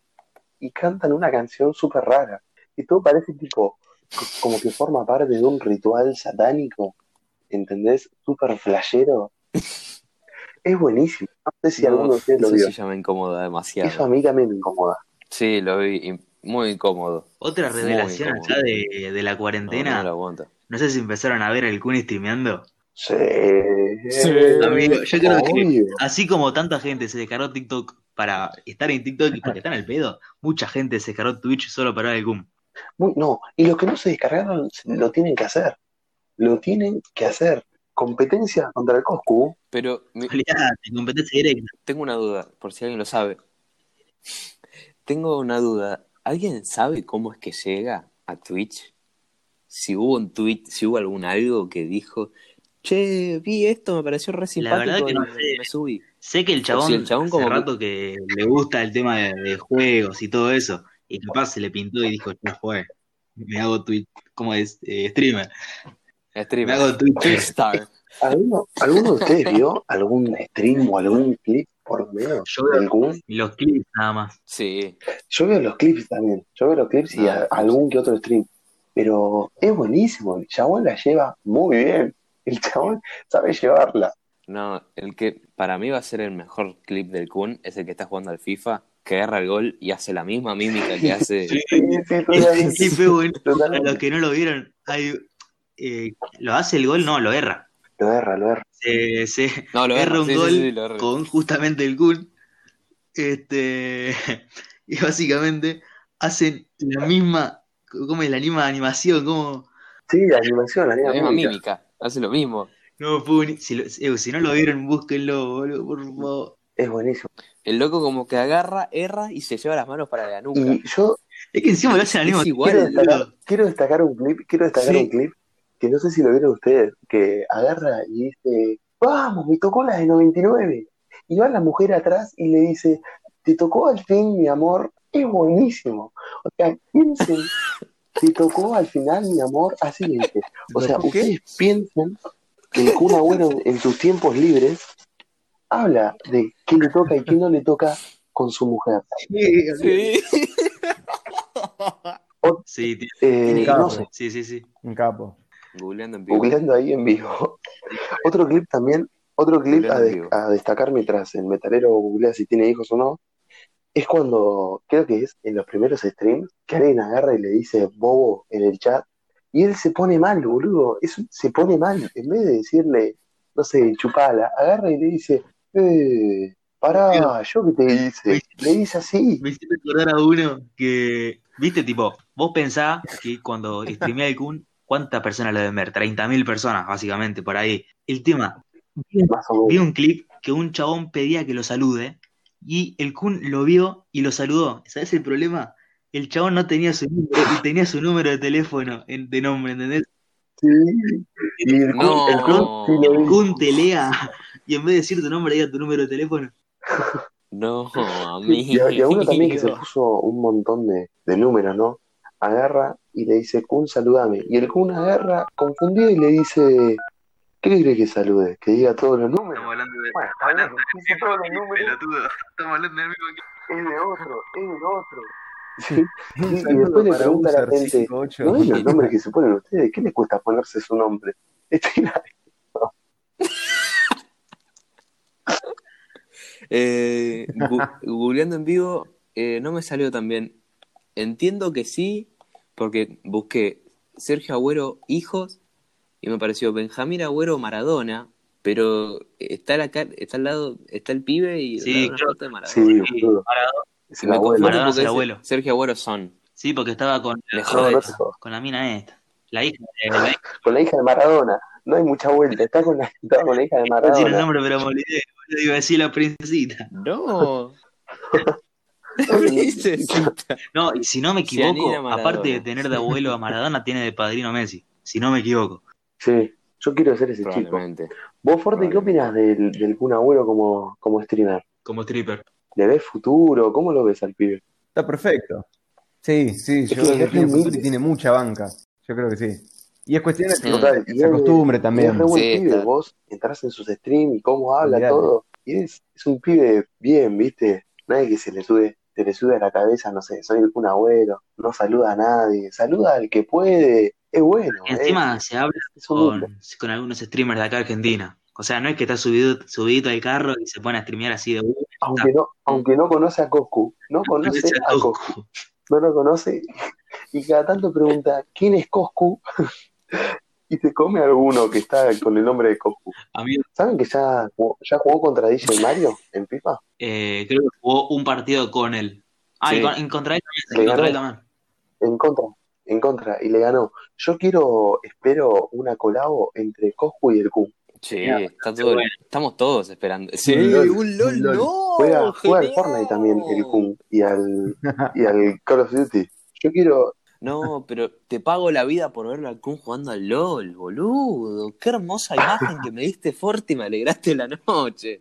y cantan una canción súper rara. Y todo parece tipo, co- como que forma parte de un ritual satánico, ¿entendés? Súper flashero. Es buenísimo. No sé si No, alguno de ustedes lo eso vio. sí ya me incomoda demasiado. Eso a mí también me incomoda. Sí, lo vi. Muy incómodo. Otra revelación incómodo. allá de, de la No, cuarentena. no lo aguanto. No sé si empezaron a ver al Kun streameando. Sí. Sí. Amigo, yo creo que así como tanta gente se descargó TikTok para estar en TikTok y porque está en el pedo, mucha gente se descargó Twitch solo para ver el Kun. Muy- no, y los que no se descargaron lo tienen que hacer. Lo tienen que hacer. Competencia contra el Coscu. Pero mi- competencia directa. tengo una duda, por si alguien lo sabe. Tengo una duda. ¿Alguien sabe cómo es que llega a Twitch? Si hubo un tweet, si hubo algún algo que dijo, che, vi esto, me pareció re La verdad simpático que no me, sé. me subí. Sé que el chabón, si el chabón hace como que- rato que le gusta el tema de, de juegos y todo eso, y capaz se le pintó y dijo, ya fue, me hago Twitch, ¿cómo es? Eh, streamer. Me Streamer. hago Twitch. Twitchstar. ¿Alguno, ¿Alguno de ustedes vio algún stream o algún clip por lo menos Yo veo Kun? los clips nada más. Sí. Yo veo los clips también. Yo veo los clips y Ah, a- algún que otro stream. Pero es buenísimo. El chabón la lleva muy bien. El chabón sabe llevarla. No, el que para mí va a ser el mejor clip del Kun es el que está jugando al FIFA, que agarra el gol y hace la misma mímica que hace. Sí. Sí, sí, Ese totalmente. clip fue bueno. Para Eh, lo hace el gol, no, lo erra. Lo erra, lo erra. Se, se No, lo erra erra, un sí, gol sí, lo erra. con justamente el Kun. Este, y básicamente hacen la misma, ¿cómo es la misma animación? ¿Cómo? Sí, la animación, la La misma mímica. mímica, hace lo mismo. No, si, lo- eh, si no lo vieron, búsquenlo, boludo, por favor. Es buenísimo. El loco como que agarra, erra y se lleva las manos para la nuca. Y yo Es que encima lo hacen al mismo igual, quiero tiempo, destacar, quiero destacar un clip, quiero destacar Sí. un clip que no sé si lo vieron ustedes, que agarra y dice, vamos, me tocó la de 99. Y va la mujer atrás y le dice, te tocó al fin, mi amor. Es buenísimo. O sea, piensen, te tocó al final, mi amor. Así dice. O sea, ustedes piensen que el Kun Agüero en sus tiempos libres habla de qué le toca y qué no le toca con su mujer. Sí. Sí, tío. Eh, Claro. no sé, sí, sí, sí. Un capo. Googleando en vivo. googleando ahí en vivo. Otro clip también, otro clip a, de- destacar mientras el metalero googlea si tiene hijos o no, es cuando, creo que es en los primeros streams, que alguien agarra y le dice bobo en el chat, y él se pone mal, boludo, es- se pone mal, en vez de decirle, no sé, chupala, agarra y le dice, eh, pará, yo qué te hice, le dice así, Me hiciste acordar a uno que, viste, tipo, vos pensás que cuando streamea el Kun, ¿cuántas personas lo deben ver? 30.000 personas, básicamente, por ahí. El tema, vi, un clip que un chabón pedía que lo salude y el Kun lo vio y lo saludó. ¿Sabes el problema? El chabón no tenía su número y tenía su número de teléfono en- de nombre, ¿entendés? Sí, y el, Kun- No. el Kun sí El. Kun te lea y en vez de decir tu nombre, diga tu número de teléfono. No, amigo. Y a, y a uno también que se puso un montón de, de números, ¿no? Agarra y le dice, Kun, saludame. Y el Kun agarra confundido y le dice, ¿qué le quiere que salude? Que diga todos los números. hablando de, Bueno, está bien, dice todos los números, Estamos hablando del mismo es de otro, es del otro. Sí, Un y después le para pregunta a la gente, 58. ¿no ven los nombres que se ponen ustedes? ¿Qué les cuesta ponerse su nombre? Estoy la- Eh, gu- googleando en vivo, eh, no me salió tan bien. Entiendo que sí, porque busqué Sergio Agüero hijos y me pareció Benjamín Agüero Maradona, pero está, la, está al lado, está el pibe y Sí, de Maradona. Sí. Maradona. Es el me abuelo. Maradona es porque el es abuelo. Sergio Agüero son. Sí, porque estaba con, Me No, no con la mina esta. La hija de la hija. Con la hija de Maradona. No hay mucha vuelta. Está con la, estaba con la hija de No tiene el Maradona. nombre, pero me olvidé. Yo iba a decir la princesita. No. No, y si no me equivoco, aparte de tener de abuelo a Maradona, tiene de padrino a Messi. Si no me equivoco. Sí, yo quiero ser ese chico. ¿Vos, Forte, qué opinas del, del Kun Agüero como, como streamer? Como stripper. ¿Le ves futuro? ¿Cómo lo ves al pibe? Está perfecto. Sí, sí, yo creo que tiene muy- futuro y tiene mucha banca. Yo creo que sí. Y es cuestión de que Total, y se es- acostumbre y también. Es re buen Sí, pibe, está. vos entrás en sus streams y cómo habla todo. Y es, es un pibe bien, ¿viste? Nadie que se le sube, se le sube a la cabeza, no sé, soy Kun Agüero, no saluda a nadie, saluda al que puede, es bueno, Y encima eh, se habla con, con algunos streamers de acá de Argentina. O sea, no es que está subido, subidito al carro y se pone a streamear así de uh, Aunque no, aunque no conoce a Coscu, no conoce a Coscu, no lo conoce, y cada tanto pregunta, ¿quién es Coscu? Y se come alguno que está con el nombre de Coscu. Amigo, ¿Saben que ya, jugó- ya jugó contra DJ Mario en FIFA? eh, creo que jugó un partido con él. Ah, Sí. y con- en contra él también. En contra él ganó. también. En contra, en contra, y le ganó. Yo quiero, espero una colabo entre Coscu y el Kun. Sí, está todo, bueno. estamos todos esperando. Sí, Un LOL, un LOL, un LOL. no. Juega, juega al. Fortnite también el Kun y al, y al Call of Duty. Yo quiero, No, pero te pago la vida por verlo al Kun jugando al LOL, boludo. Qué hermosa imagen que me diste fuerte y me alegraste la noche.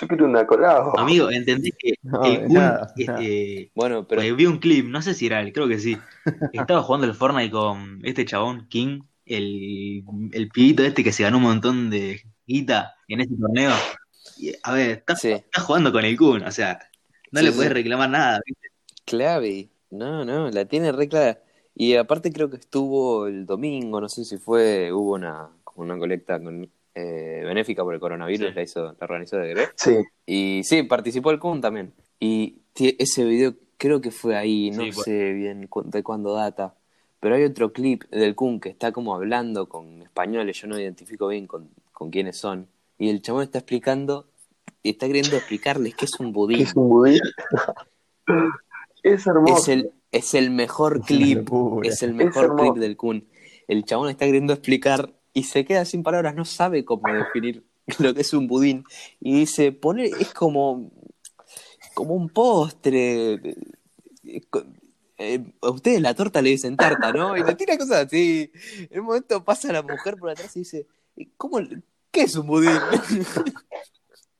yo quiero una colabo. Amigo, entendí que No, el Kun, nada, este, Bueno, pero porque vi un clip, no sé si era él, creo que sí. Estaba jugando el Fortnite con este chabón, King, el, el pibito este que se ganó un montón de guita en ese torneo. Y, a ver, está, sí, está jugando con el Kun, o sea, no Sí, le sí. puedes reclamar nada. ¿viste? clave. No, no, la tiene re clara. Y aparte creo que estuvo el domingo, no sé si fue, hubo una, como una colecta con, eh, benéfica por el coronavirus, Sí. la hizo, la organizó de Gref. Sí, Y sí, participó el Kun también. Y ese video creo que fue ahí, no Sí, sé bien cu- de cuándo data. Pero hay otro clip del Kun que está como hablando con españoles, yo no identifico bien con, con quiénes son. Y el chabón está explicando, y está queriendo explicarles que es un budín. es un budín. es hermoso. Es el, es el mejor clip, es el mejor clip del Kun. El chabón está queriendo explicar y se queda sin palabras, no sabe cómo definir lo que es un budín. Y dice, poner, es como, como un postre. Eh, a ustedes la torta le dicen tarta, ¿no? Y le tira cosas así. En un momento pasa la mujer por atrás y dice, ¿cómo, ¿qué es un budín?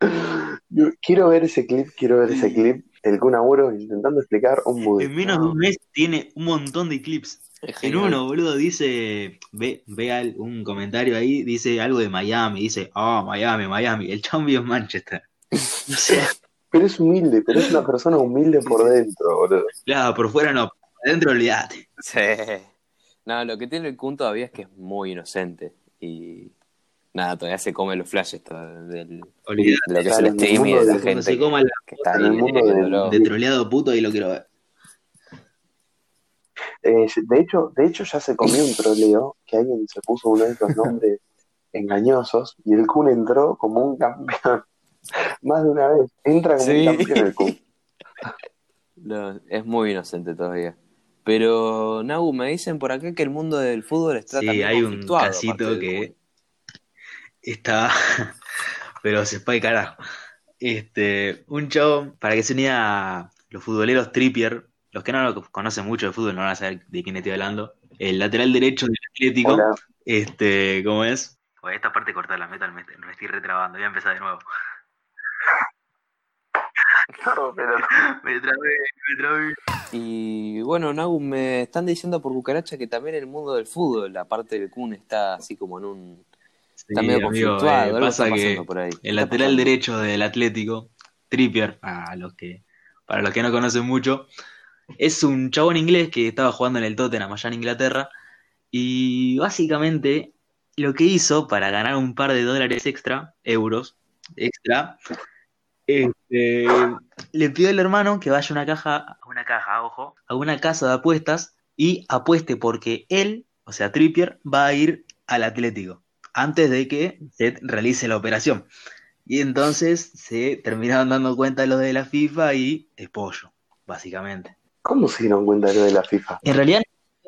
Yo quiero ver ese clip, quiero ver ese clip. El Kun Agüero intentando explicar un budín. En menos de un mes tiene un montón de clips. En uno, boludo, dice, ve, ve al- un comentario ahí, dice algo de Miami, dice, ah, Miami, Miami, el cambio es Manchester. O sea, Pero es humilde, pero es una persona humilde por dentro, boludo. claro, por fuera no, por adentro olvídate. Sí. No, lo que tiene el Kun todavía es que es muy inocente. Y nada, todavía se come los flashes del, Olvídate. de lo que es el en el stream y de la gente se coma la que está en el mundo de- troleado puto y lo quiero ver. Eh, de hecho, de hecho ya se comió un troleo que alguien se puso uno de esos nombres engañosos y el Kun entró como un campeón. Más de una vez. Entra como Sí. un campeón el Kun. No, es muy inocente todavía. Pero, Nagu, me dicen por acá que el mundo del fútbol está Sí, hay un casito que Kun. Está, pero se fue de carajo. Este, un chavo, para que se unía los futboleros Trippier, los que no lo conocen mucho de fútbol no van a saber de quién estoy hablando. El lateral derecho del Atlético, Hola. este, ¿cómo es? Pues esta parte corta la meta, me, me estoy retrabando, voy a empezar de nuevo. No, pero Me trabé, me trabé. Y bueno, Nagu, me están diciendo por Cucaracha que también el mundo del fútbol, la parte del Kun, está así como en un. Sí, Está medio amigo, eh, pasa que pasando por ahí. ¿Qué el lateral derecho del Atlético, Trippier, a los que, para los que no conocen mucho, Es un chabón inglés que estaba jugando en el Tottenham allá en Inglaterra y básicamente lo que hizo para ganar un par de dólares extra, euros extra, este, le pidió al hermano que vaya a una caja, a una caja, ojo, a una casa de apuestas y apueste porque él, o sea, Trippier, va a ir al Atlético antes de que se realice la operación. Y entonces se terminaron dando cuenta los de la FIFA y es pollo, básicamente. ¿Cómo se dieron cuenta de lo de la FIFA? En realidad,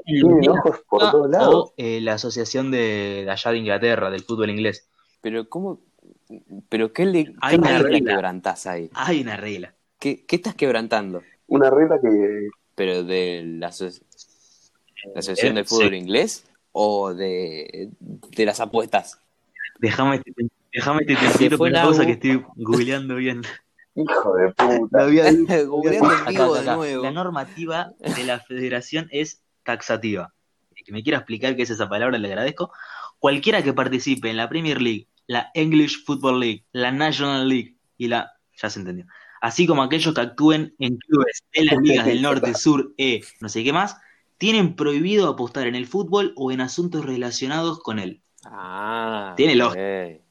Tienen ojos por todos lados. o eh, la asociación de, de allá de Inglaterra, del fútbol inglés. Pero ¿cómo? ¿Pero qué, le, Hay qué una regla regla. quebrantás ahí? Hay una regla. ¿Qué, qué estás quebrantando? Una regla que ¿Pero de la, aso- la Asociación del Fútbol Inglés o de, de las apuestas? Déjame déjame te tiro fue una cosa que estoy googleando bien. hijo de puta. había dicho. Googleando en Acá, vivo acá, de acá. nuevo. La normativa de la federación es taxativa. El que me quiera explicar qué es esa palabra, le agradezco. Cualquiera que participe en la Premier League, la English Football League, la National League y la. Ya se entendió. Así como aquellos que actúen en clubes de las ligas del norte, sur, E, no sé qué más, tienen prohibido apostar en el fútbol o en asuntos relacionados con él. Ah, Tiene lógica.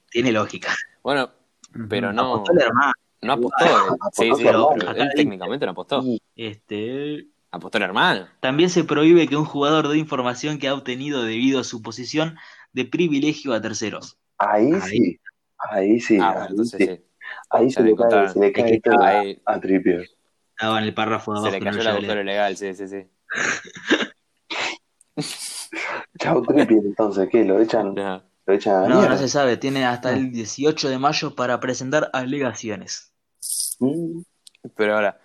Tiene lógica. Bueno, pero no, Apostó el hermano. no apostó. Sí, sí, Apostó pero técnicamente no apostó. Este, Apostó el hermano. También se prohíbe que un jugador dé información que ha obtenido debido a su posición de privilegio a terceros. ahí Ahí. sí. Ahí sí. Ah, ahí entonces sí. sí. Ahí se le le cae, se le cae tema ahí a Trippier. Estaba en el párrafo de se abajo. le que no cayó lo la a legal, sí, sí, sí. Chao Trippier, entonces, ¿qué? ¿Lo echan, No. lo echan a la No, se sabe. Tiene hasta el 18 de mayo para presentar alegaciones. Mm, Pero ahora,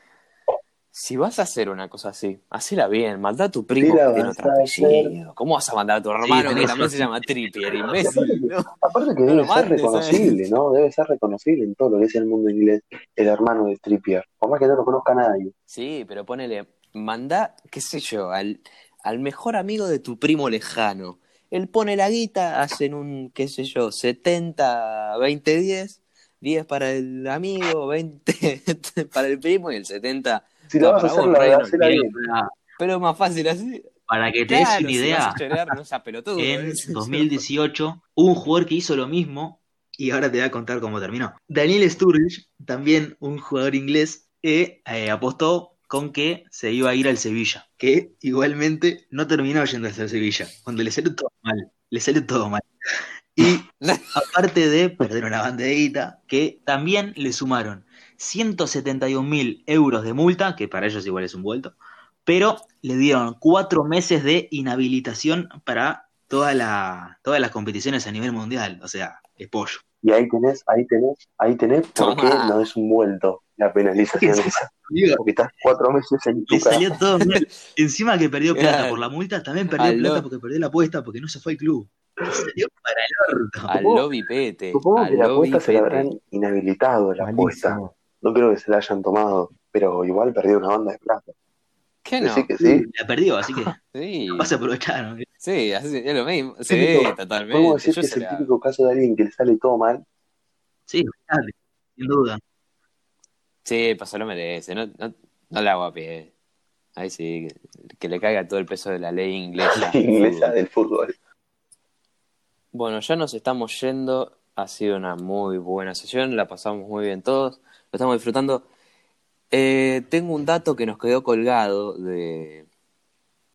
si vas a hacer una cosa así, hacela bien, manda a tu primo Sí que tiene otro apellido. ¿Cómo vas a mandar a tu hermano que tenés también se llama Trippier, imbécil? ¿no? Aparte que No debe lo ser reconocible, ¿no? Debe ser reconocible en todo lo que es el mundo inglés, el hermano de Trippier. Por más que no lo conozca nadie. Sí, pero ponele, manda, qué sé yo, al, al mejor amigo de tu primo lejano. Él pone la guita, hacen un, qué sé yo, 70, 20, 10, 10 para el amigo, 20 para el primo y el 70. Si No, la a para hacer, vos, la no, Mira, bien. para, Pero es más fácil así. para que te des Claro, una si idea, no pelotudo. en qué sé yo. 2018 hubo un jugador que hizo lo mismo y ahora te voy a contar cómo terminó. Daniel Sturridge, también un jugador inglés, que eh, apostó con que se iba a ir al Sevilla, que igualmente no terminó yéndose al Sevilla, cuando le salió todo mal, le salió todo mal. Y aparte de perder una banderita, que también le sumaron 171 mil euros de multa, que para ellos igual es un vuelto, pero le dieron cuatro meses de inhabilitación para toda la, todas las competiciones a nivel mundial. O sea, es pollo. Y ahí tenés, ahí tenés, ahí tenés por qué no es un vuelto la penalización esa. Porque estás cuatro meses en tu casa. salió todo mal. Encima que perdió plata por la multa, también perdió Aló. plata porque perdió la apuesta, porque no se fue al club. Salió para el orto. Al lobby pete. Supongo al que la apuesta se la habrán inhabilitado la apuesta. No creo que se la hayan tomado, pero igual perdió una banda de plata. ¿Qué no? Así que sí. La perdió, así que Sí, vas a aprovechar. ¿no? sí, así- es lo mismo. Sí, Típico- totalmente. Podemos decir Yo que es el la- típico caso de alguien que le sale todo mal. Sí, dale, sin duda. Sí, pasó lo merece. No, no, no le hago a pie. Ahí sí, que, que le caiga todo el peso de la ley inglesa. La inglesa del fútbol. Bueno, ya nos estamos yendo. Ha sido una muy buena sesión. La pasamos muy bien todos. Lo estamos disfrutando. Eh, tengo un dato que nos quedó colgado de,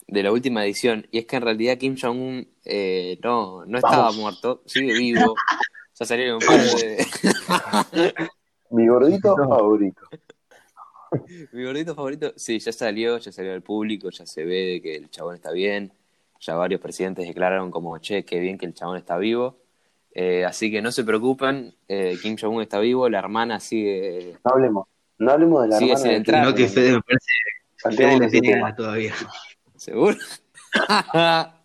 de la última edición. Y es que en realidad Kim Jong-un eh, no, no estaba Vamos. muerto. Sigue vivo. Ya salieron un par de. Mi gordito No. favorito. Mi gordito favorito, sí, ya salió, ya salió al público, ya se ve que el chabón está bien. Ya varios presidentes declararon como, che, qué bien que el chabón está vivo. Eh, así que no se preocupen, eh, Kim Jong-un está vivo, la hermana sigue... No hablemos. No hablemos de la Sigue hermana sin de entrar. No, que Fede me parece Fede le tiene ganas todavía. ¿Seguro?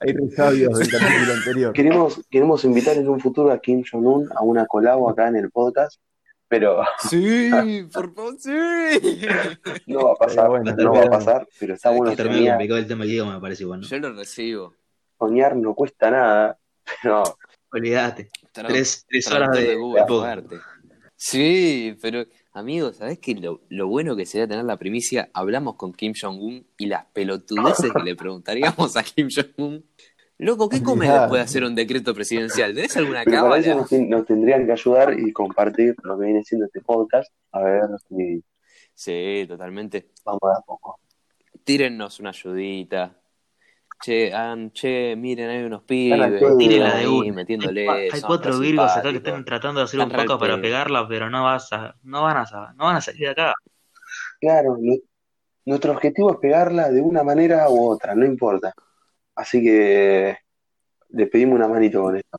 Hay resabios del capítulo anterior. Queremos, queremos invitar en un futuro a Kim Jong-un a una colabo acá en el podcast, pero sí, por favor, sí. no va a pasar, Pero bueno, no va a pasar, pero está bueno Terminó soñar. complicado el tema del me parece igual, ¿no? Yo lo recibo. Soñar no cuesta nada, pero Olvídate. Tres, tres horas de, de Google, de. Sí, pero Amigos, ¿sabés que lo, lo bueno que sería tener la primicia? Hablamos con Kim Jong-un y las pelotudeces que le preguntaríamos a Kim Jong-un. Loco, ¿qué comes Olvidate. después de hacer un decreto presidencial? ¿Tenés alguna cábala? nos, nos tendrían que ayudar y compartir lo que viene siendo este podcast. A ver si Sí, totalmente. vamos a poco. Tírennos una ayudita. Che, hagan, che, miren, hay unos pibes. Tírenla ahí de metiéndole. Hay, cuatro virgos acá que están tratando de hacer un poco para pegarla, pero no vas a, no van a, sa- no van a salir de acá. Claro, nu- nuestro objetivo es pegarla de una manera u otra, no importa. Así que le pedimos una manito con esto.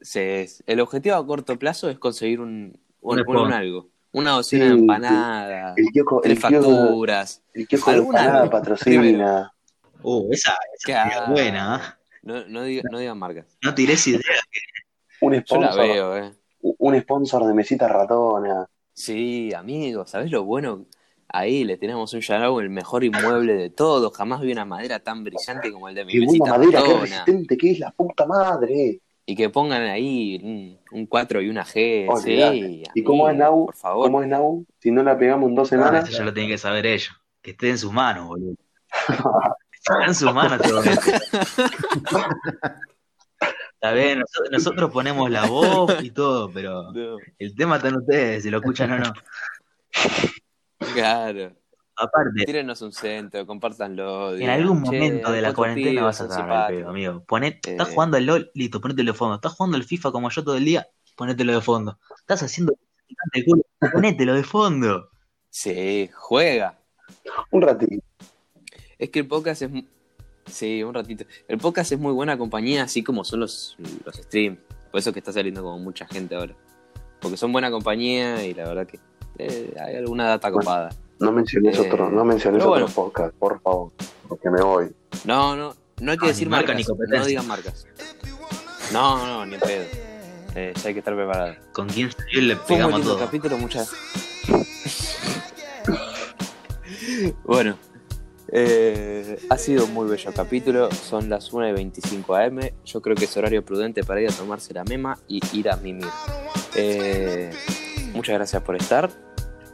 Sí, es- el objetivo a corto plazo es conseguir un, un, Un algo. Una docena Sí, de empanadas, El el tres kiosco, facturas. el kiosco de Alguna empanada patrocina. Uh, esa, sería buena. ¿eh? No, no, diga- no digan marcas. No tires idea. Un Yo la sponsor, veo, eh. un sponsor de mesita ratona. Sí, amigo, ¿sabés lo bueno? Ahí le tenemos un Yarao, el mejor inmueble de todos. Jamás vi una madera tan brillante como el de mi Qué buena mesita madera, qué ratona. resistente que es la puta madre. Y que pongan ahí un, un 4 y una G. Olvidate. Sí, ¿Y cómo es Nau? por favor. ¿Cómo es Nau? Si no la pegamos en dos Ah, semanas, eso ya lo tienen que saber ellos. Que esté en sus manos, boludo. Está en sus manos todo esto. Está bien, nosotros, nosotros ponemos la voz y todo, pero No, el tema está en ustedes, si lo escuchan o no. claro. Aparte, Tírenos un centro, compártanlo. en digan, algún "Che, momento de la cuarentena vas a estar al pedo, simpáticos". amigo. Poné, estás Eh. jugando al LOL, listo, ponételo de fondo. Estás jugando al FIFA como yo todo el día, ponételo de fondo. Estás haciendo el culo, ponételo de fondo. Sí, juega. un ratito. Es que el podcast es. Sí, un ratito. El podcast es muy buena compañía, así como son los, los streams. Por eso es que está saliendo como mucha gente ahora. Porque son buena compañía y la verdad que eh, hay alguna data copada. No menciones Eh, otro, no menciones otro bueno. podcast, por favor, porque me voy. No, no, no hay que Ah, decir marca marcas. ni no digan marcas. No, no, ni pedo. Eh, ya hay que estar preparado. Con quién salió le Fue pegamos muy lindo todo. capítulo, muchas. bueno, eh, ha sido un muy bello capítulo. Son las 1 y 25 am. Yo creo que es horario prudente para ir a tomarse la mema y ir a mimir. Eh, muchas gracias por estar.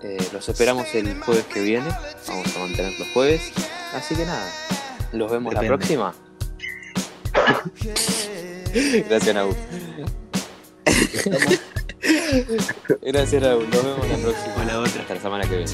Eh, los esperamos el jueves que viene. Vamos a mantener los jueves. Así que nada, los vemos Depende. la próxima. Gracias, Nau. Gracias, Raúl. Nos vemos la próxima. O la otra. Hasta la semana que viene.